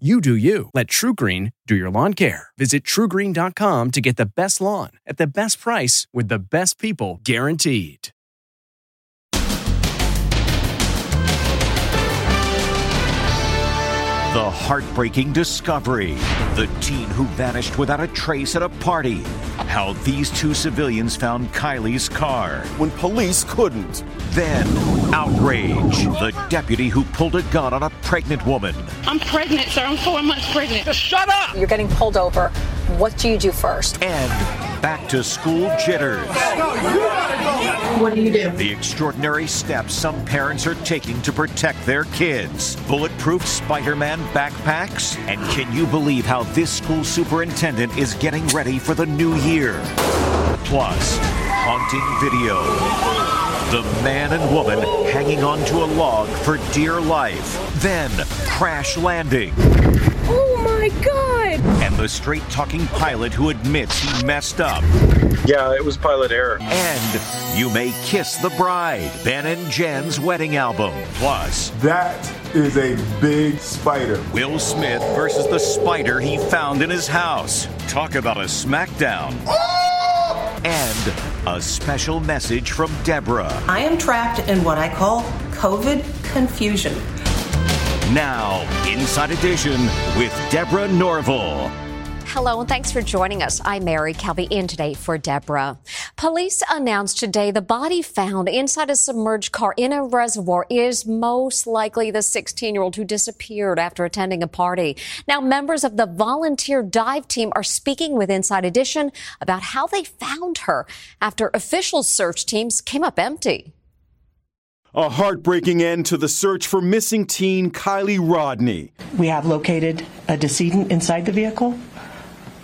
You do you. Let TruGreen do your lawn care. Visit trugreen.com to get the best lawn at the best price with the best people guaranteed. The heartbreaking discovery. The teen who vanished without a trace at a party. How these two civilians found Kiely's car. When police couldn't. Then, outrage. The deputy who pulled a gun on a pregnant woman. I'm pregnant, sir. I'm four months pregnant. Just shut up! You're getting pulled over. What do you do first? And back to school jitters. What do you do? The extraordinary steps some parents are taking to protect their kids. Bulletproof Spider Man backpacks. And can you believe how this school superintendent is getting ready for the new year? Plus, haunting video. The man and woman hanging onto a log for dear life. Then, crash landing. My god! And the straight talking pilot who admits he messed up. Yeah, it was pilot error. And You May Kiss the Bride, Ben and Jen's wedding album. Plus, That is a big spider. Will Smith versus the spider he found in his house. Talk about a smackdown. And a special message from Deborah. I am trapped in what I call COVID confusion. Now, Inside Edition with Deborah Norville. Hello, and thanks for joining us. I'm Mary Calvi in today for Deborah. Police announced today the body found inside a submerged car in a reservoir is most likely the 16 year old who disappeared after attending a party. Now, members of the volunteer dive team are speaking with Inside Edition about how they found her after official search teams came up empty. A heartbreaking end to the search for missing teen Kiely Rodni. We have located a decedent inside the vehicle.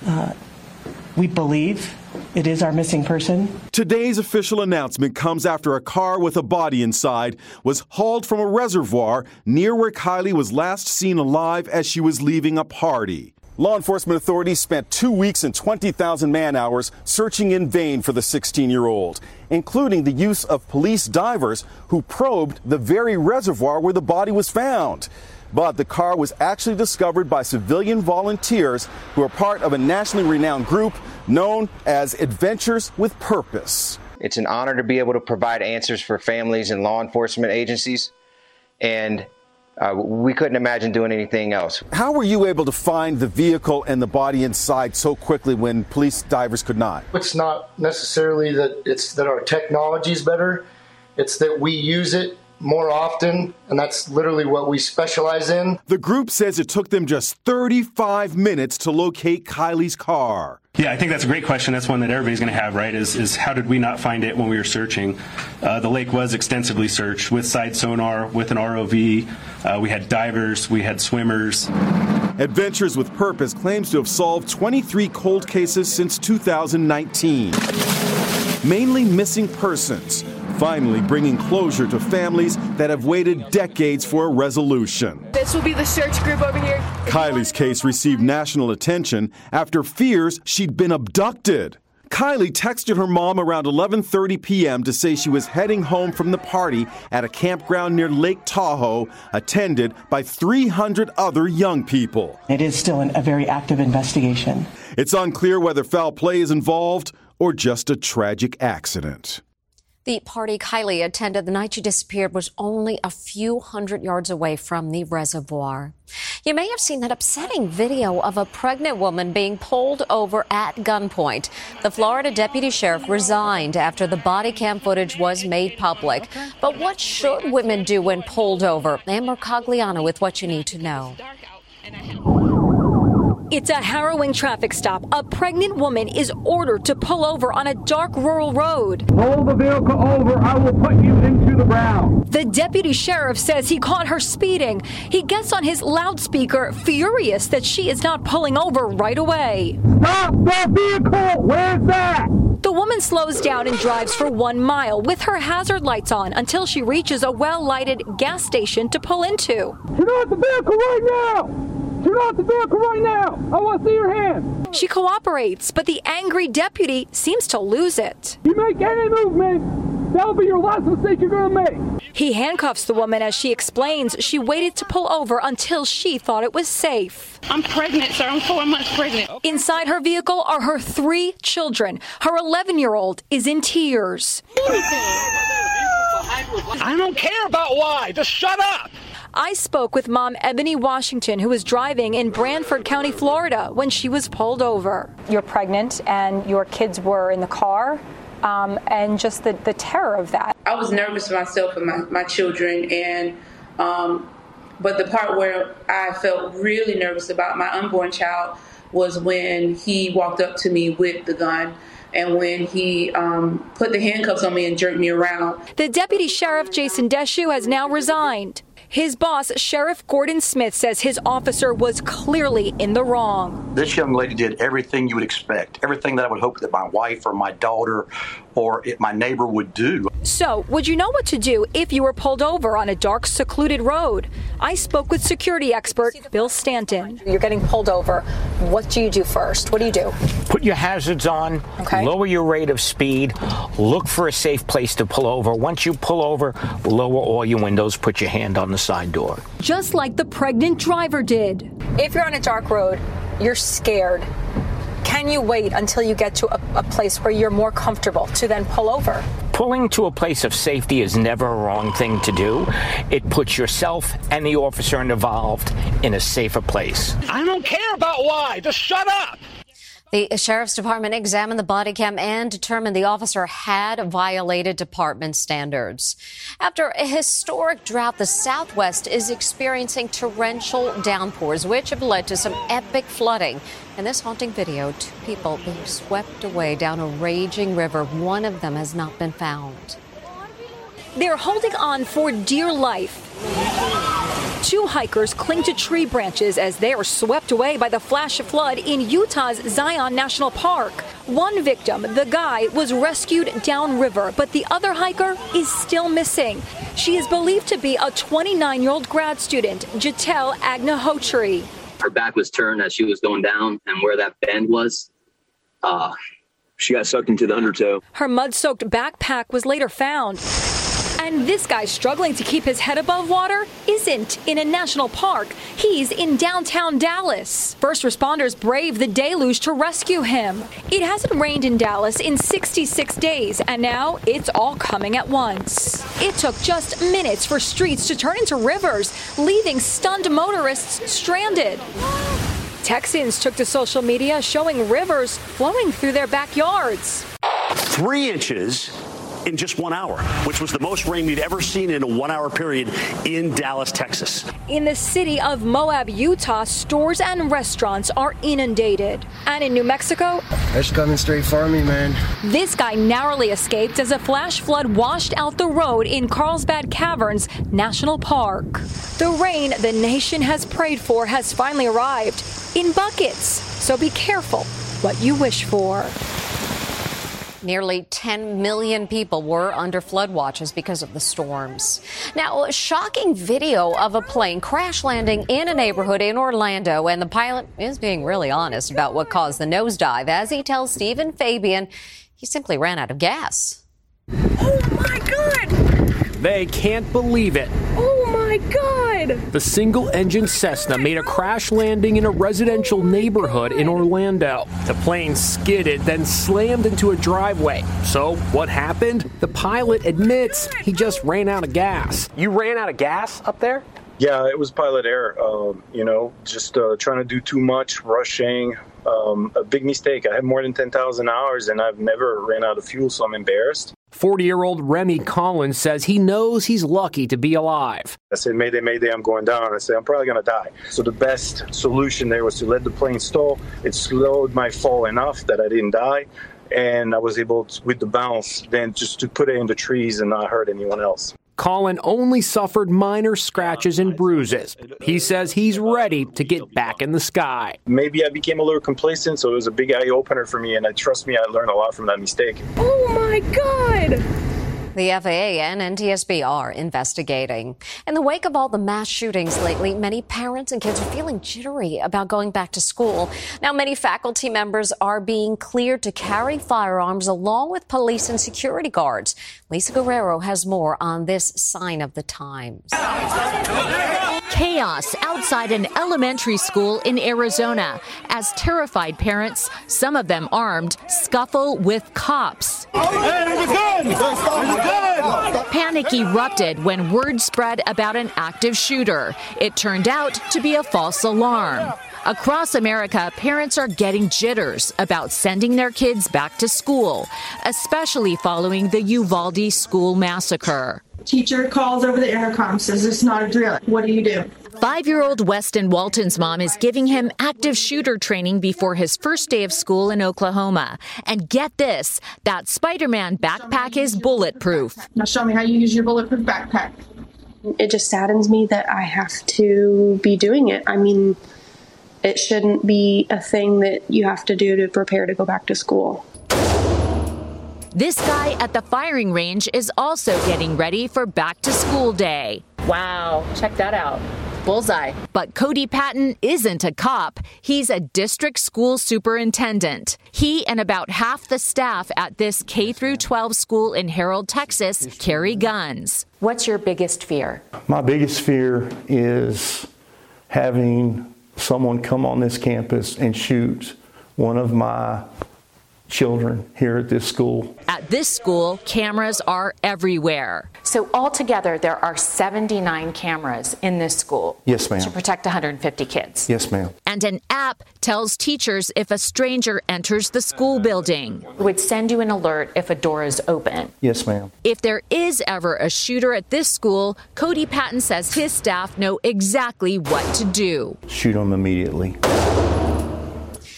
Uh, we believe it is our missing person. Today's official announcement comes after a car with a body inside was hauled from a reservoir near where Kiely was last seen alive as she was leaving a party. Law enforcement authorities spent two weeks and 20,000 man hours searching in vain for the 16 year old, including the use of police divers who probed the very reservoir where the body was found. But the car was actually discovered by civilian volunteers who are part of a nationally renowned group known as Adventures with Purpose. It's an honor to be able to provide answers for families and law enforcement agencies, and uh, we couldn't imagine doing anything else. How were you able to find the vehicle and the body inside so quickly when police divers could not? It's not necessarily that it's that our technology is better. It's that we use it more often, and that's literally what we specialize in. The group says it took them just 35 minutes to locate Kiely's car. Yeah, I think that's a great question. That's one that everybody's going to have, right? Is, is how did we not find it when we were searching? Uh, the lake was extensively searched with side sonar, with an ROV. Uh, we had divers, we had swimmers. Adventures with Purpose claims to have solved 23 cold cases since 2019, mainly missing persons, finally bringing closure to families that have waited decades for a resolution. This will be the search group over here. Kiely's case received national attention after fears she'd been abducted. Kiely texted her mom around 11:30 p.m. to say she was heading home from the party at a campground near Lake Tahoe, attended by 300 other young people. It is still an, a very active investigation. It's unclear whether foul play is involved or just a tragic accident. The party Kiely attended the night she disappeared was only a few hundred yards away from the reservoir. You may have seen that upsetting video of a pregnant woman being pulled over at gunpoint. The Florida deputy sheriff resigned after the body cam footage was made public. But what should women do when pulled over? Ann Mercogliano with what you need to know. It's a harrowing traffic stop. A pregnant woman is ordered to pull over on a dark rural road. Pull the vehicle over. I will put you into the ground. The deputy sheriff says he caught her speeding. He gets on his loudspeaker, furious that she is not pulling over right away. Stop the vehicle! Where's that? The woman slows down and drives for one mile with her hazard lights on until she reaches a well lighted gas station to pull into. Turn off the vehicle right now! Turn off the vehicle right now! I want to see your hands! She cooperates, but the angry deputy seems to lose it. You make any movement, that'll be your last mistake you're gonna make. He handcuffs the woman as she explains she waited to pull over until she thought it was safe. I'm pregnant, sir. I'm four months pregnant. Inside her vehicle are her three children. Her 11 year old is in tears. I don't care about why. Just shut up. I spoke with mom Ebony Washington, who was driving in Bradford County, Florida, when she was pulled over. You're pregnant and your kids were in the car. Um, and just the, the terror of that. I was nervous for myself and my, my children, and um, but the part where I felt really nervous about my unborn child was when he walked up to me with the gun and when he um, put the handcuffs on me and jerked me around. The deputy sheriff, Jason Deshu, has now resigned. His boss, Sheriff Gordon Smith, says his officer was clearly in the wrong. This young lady did everything you would expect, everything that I would hope that my wife or my daughter or it, my neighbor would do. So, would you know what to do if you were pulled over on a dark, secluded road? I spoke with security expert Bill Stanton. You're getting pulled over. What do you do first? What do you do? Put your hazards on, okay. lower your rate of speed, look for a safe place to pull over. Once you pull over, lower all your windows, put your hand on the side door. Just like the pregnant driver did. If you're on a dark road, you're scared can you wait until you get to a, a, place where you're more comfortable to then pull over? Pulling to a place of safety is never a wrong thing to do. It puts yourself and the officer involved in a safer place. I don't care about why. Just shut up. The sheriff's department examined the body cam and determined the officer had violated department standards. After a historic drought, the Southwest is experiencing torrential downpours, which have led to some epic flooding. In this haunting video, two people being swept away down a raging river. One of them has not been found. They're holding on for dear life. Two hikers cling to tree branches as they are swept away by the flash flood in Utah's Zion National Park. One victim, the guy, was rescued downriver, but the other hiker is still missing. She is believed to be a 29 year old grad student, Jetal Agnihotri. Her back was turned as she was going down, and where that bend was, uh, she got sucked into the undertow. Her mud soaked backpack was later found. And this guy struggling to keep his head above water isn't in a national park. He's in downtown Dallas. First responders brave the deluge to rescue him. It hasn't rained in Dallas in 66 days, and now it's all coming at once. It took just minutes for streets to turn into rivers, leaving stunned motorists stranded. Texans took to social media showing rivers flowing through their backyards. Three inches in just one hour, which was the most rain we've ever seen in a one hour period in Dallas, Texas. In the city of Moab, Utah, stores and restaurants are inundated. And in New Mexico, it's coming straight for me, man. This guy narrowly escaped as a flash flood washed out the road in Carlsbad Caverns National Park. The rain the nation has prayed for has finally arrived in buckets, so be careful what you wish for. Nearly 10 million people were under flood watches because of the storms. Now, a shocking video of a plane crash landing in a neighborhood in Orlando, and the pilot is being really honest about what caused the nosedive as he tells Stephen Fabian he simply ran out of gas. Oh my God! They can't believe it. Oh my God! The single engine Cessna made a crash landing in a residential neighborhood in Orlando. The plane skidded, then slammed into a driveway. So, what happened? The pilot admits he just ran out of gas. You ran out of gas up there? Yeah, it was pilot error. Um, you know, just uh, trying to do too much, rushing. Um, a big mistake. I have more than 10,000 hours and I've never ran out of fuel, so I'm embarrassed. 40 year old Remy Collins says he knows he's lucky to be alive. I said, Mayday, Mayday, I'm going down. I said, I'm probably going to die. So the best solution there was to let the plane stall. It slowed my fall enough that I didn't die. And I was able, to, with the bounce, then just to put it in the trees and not hurt anyone else. Colin only suffered minor scratches and bruises. He says he's ready to get back in the sky. Maybe I became a little complacent, so it was a big eye opener for me. And I trust me, I learned a lot from that mistake. Oh my God! The FAA and NTSB are investigating. In the wake of all the mass shootings lately, many parents and kids are feeling jittery about going back to school. Now, many faculty members are being cleared to carry firearms along with police and security guards. Lisa Guerrero has more on this sign of the times. Chaos outside an elementary school in Arizona as terrified parents, some of them armed, scuffle with cops. Panic erupted when word spread about an active shooter. It turned out to be a false alarm. Across America, parents are getting jitters about sending their kids back to school, especially following the Uvalde school massacre. Teacher calls over the intercom, says it's not a drill. What do you do? Five year old Weston Walton's mom is giving him active shooter training before his first day of school in Oklahoma. And get this that Spider Man backpack is bulletproof. Now, show me how you use your bulletproof backpack. It just saddens me that I have to be doing it. I mean, it shouldn't be a thing that you have to do to prepare to go back to school. This guy at the firing range is also getting ready for back to school day. Wow, check that out. Bullseye. But Cody Patton isn't a cop. He's a district school superintendent. He and about half the staff at this K through 12 school in Harrold, Texas carry guns. What's your biggest fear? My biggest fear is having someone come on this campus and shoot one of my children here at this school. At this school, cameras are everywhere. So, altogether, there are 79 cameras in this school. Yes, ma'am. To protect 150 kids. Yes, ma'am. And an app tells teachers if a stranger enters the school building. It would send you an alert if a door is open. Yes, ma'am. If there is ever a shooter at this school, Cody Patton says his staff know exactly what to do. Shoot them immediately.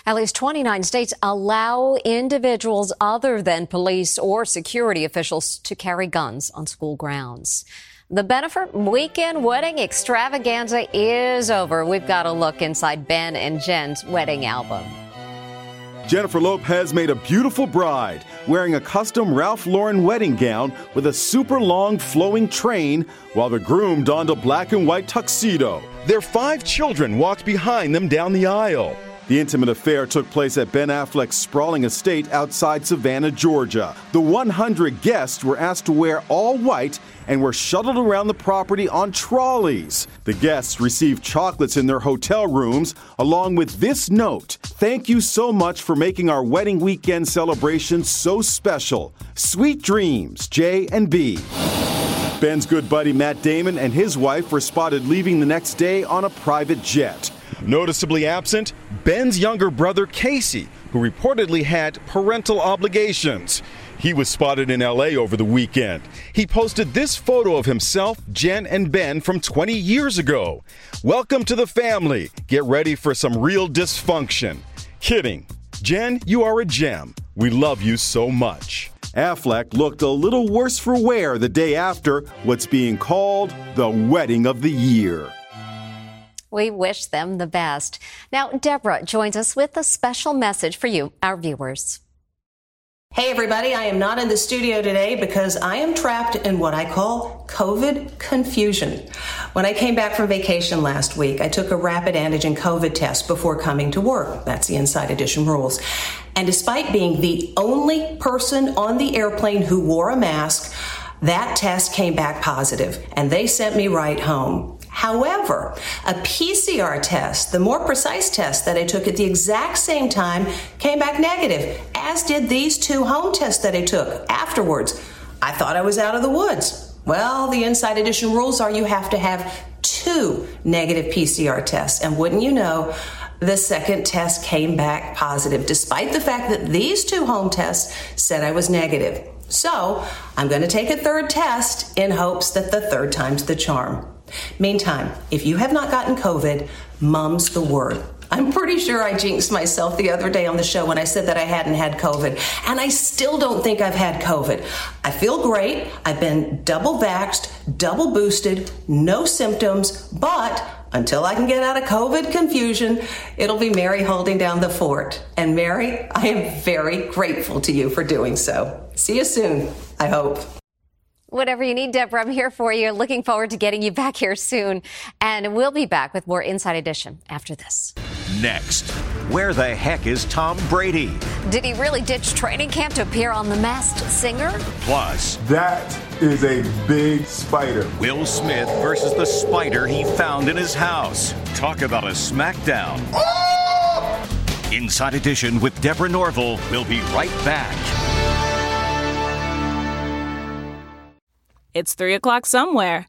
At least 29 states allow individuals other than police or security officials to carry guns on school grounds. The Bennifer Weekend Wedding Extravaganza is over. We've got a look inside Ben and Jen's wedding album. Jennifer Lopez made a beautiful bride wearing a custom Ralph Lauren wedding gown with a super long flowing train, while the groom donned a black and white tuxedo. Their five children walked behind them down the aisle. The intimate affair took place at Ben Affleck's sprawling estate outside Savannah, Georgia. The 100 guests were asked to wear all white and were shuttled around the property on trolleys. The guests received chocolates in their hotel rooms, along with this note Thank you so much for making our wedding weekend celebration so special. Sweet dreams, J and B. Ben's good buddy Matt Damon and his wife were spotted leaving the next day on a private jet. Noticeably absent, Ben's younger brother Casey, who reportedly had parental obligations. He was spotted in LA over the weekend. He posted this photo of himself, Jen, and Ben from 20 years ago. Welcome to the family. Get ready for some real dysfunction. Kidding. Jen, you are a gem. We love you so much. Affleck looked a little worse for wear the day after what's being called the wedding of the year. We wish them the best. Now, Deborah joins us with a special message for you, our viewers. Hey, everybody, I am not in the studio today because I am trapped in what I call COVID confusion. When I came back from vacation last week, I took a rapid antigen COVID test before coming to work. That's the Inside Edition rules. And despite being the only person on the airplane who wore a mask, that test came back positive, and they sent me right home. However, a PCR test, the more precise test that I took at the exact same time, came back negative, as did these two home tests that I took afterwards. I thought I was out of the woods. Well, the Inside Edition rules are you have to have two negative PCR tests. And wouldn't you know, the second test came back positive, despite the fact that these two home tests said I was negative. So I'm going to take a third test in hopes that the third time's the charm. Meantime, if you have not gotten COVID, mum's the word. I'm pretty sure I jinxed myself the other day on the show when I said that I hadn't had COVID, and I still don't think I've had COVID. I feel great. I've been double vaxxed, double boosted, no symptoms, but until I can get out of COVID confusion, it'll be Mary holding down the fort. And Mary, I am very grateful to you for doing so. See you soon, I hope. Whatever you need, Deborah, I'm here for you. Looking forward to getting you back here soon. And we'll be back with more Inside Edition after this. Next, where the heck is Tom Brady? Did he really ditch training camp to appear on The Masked Singer? Plus, that is a big spider. Will Smith versus the spider he found in his house. Talk about a smackdown. Oh! Inside Edition with Deborah Norville. We'll be right back. It's 3 o'clock somewhere.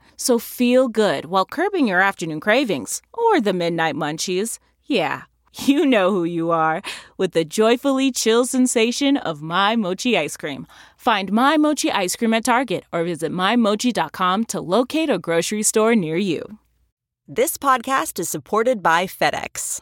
So feel good while curbing your afternoon cravings or the midnight munchies. Yeah, you know who you are with the joyfully chill sensation of My Mochi ice cream. Find My Mochi ice cream at Target or visit MyMochi.com to locate a grocery store near you. This podcast is supported by FedEx.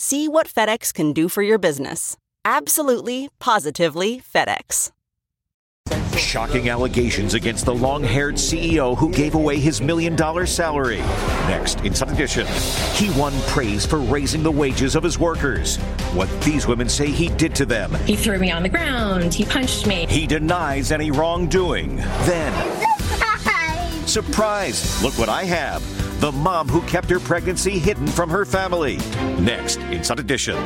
See what FedEx can do for your business. Absolutely, positively FedEx. Shocking allegations against the long haired CEO who gave away his million dollar salary. Next, Inside Edition, he won praise for raising the wages of his workers. What these women say he did to them. He threw me on the ground, he punched me. He denies any wrongdoing. Then, surprise! Look what I have the mom who kept her pregnancy hidden from her family. Next, Inside Edition.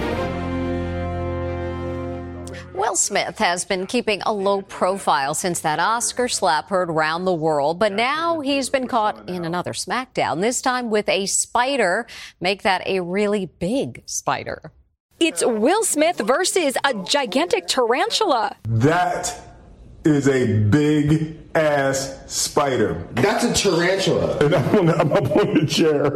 Will Smith has been keeping a low profile since that Oscar slap heard around the world, but now he's been caught in another smackdown, this time with a spider. Make that a really big spider. It's Will Smith versus a gigantic tarantula. That is a big ass spider. That's a tarantula. And I'm, on, I'm up on the chair.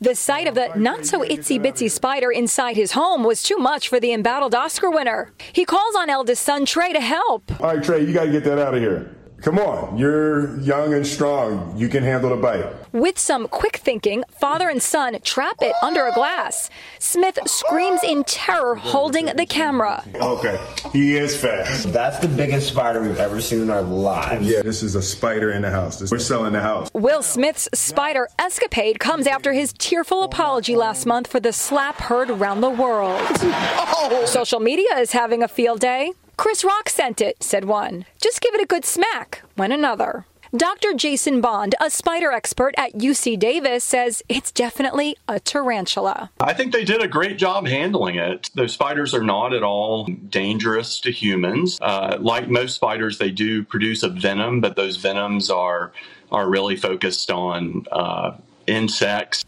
The sight of the not so itsy bitsy spider inside his home was too much for the embattled Oscar winner. He calls on eldest son Trey to help. All right, Trey, you got to get that out of here. Come on, you're young and strong. You can handle the bite. With some quick thinking, father and son trap it under a glass. Smith screams in terror, holding the camera. Okay, he is fast. That's the biggest spider we've ever seen in our lives. Yeah, this is a spider in the house. We're selling the house. Will Smith's spider escapade comes after his tearful apology last month for the slap heard around the world. Oh. Social media is having a field day. Chris Rock sent it, said one. Just give it a good smack, went another. Dr. Jason Bond, a spider expert at UC Davis, says it's definitely a tarantula. I think they did a great job handling it. Those spiders are not at all dangerous to humans. Uh, like most spiders, they do produce a venom, but those venoms are are really focused on uh, insects.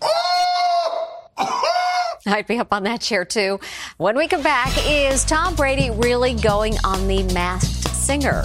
I'd be up on that chair too. When we come back, is Tom Brady really going on the masked singer?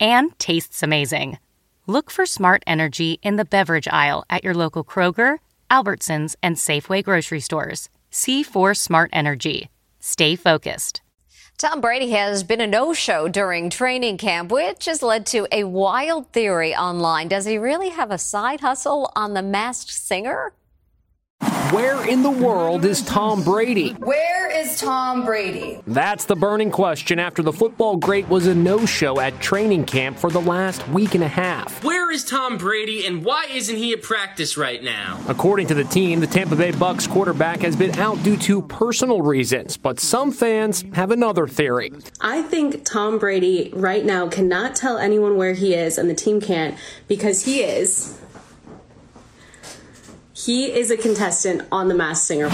and tastes amazing. Look for Smart Energy in the beverage aisle at your local Kroger, Albertsons, and Safeway grocery stores. C4 Smart Energy. Stay focused. Tom Brady has been a no show during training camp, which has led to a wild theory online. Does he really have a side hustle on The Masked Singer? Where in the world is Tom Brady? Where is Tom Brady? That's the burning question after the football great was a no show at training camp for the last week and a half. Where is Tom Brady and why isn't he at practice right now? According to the team, the Tampa Bay Bucks quarterback has been out due to personal reasons, but some fans have another theory. I think Tom Brady right now cannot tell anyone where he is, and the team can't because he is he is a contestant on The Masked Singer.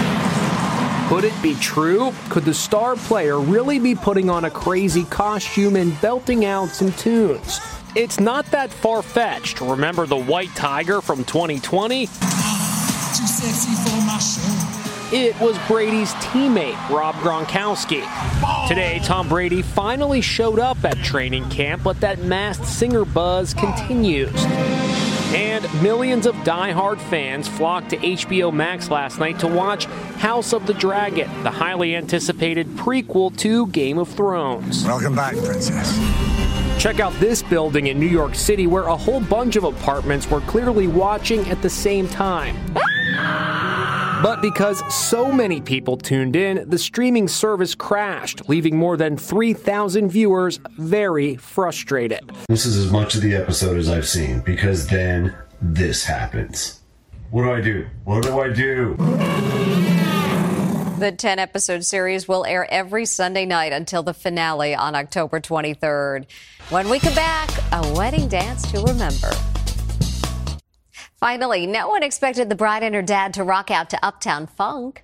Could it be true? Could the star player really be putting on a crazy costume and belting out some tunes? It's not that far fetched. Remember the white tiger from 2020? It was Brady's teammate, Rob Gronkowski. Today, Tom Brady finally showed up at training camp, but that masked singer buzz continues. And millions of die-hard fans flocked to HBO Max last night to watch House of the Dragon, the highly anticipated prequel to Game of Thrones. Welcome back, Princess. Check out this building in New York City where a whole bunch of apartments were clearly watching at the same time. But because so many people tuned in, the streaming service crashed, leaving more than 3,000 viewers very frustrated. This is as much of the episode as I've seen because then this happens. What do I do? What do I do? The 10 episode series will air every Sunday night until the finale on October 23rd. When we come back, a wedding dance to remember. Finally, no one expected the bride and her dad to rock out to Uptown Funk.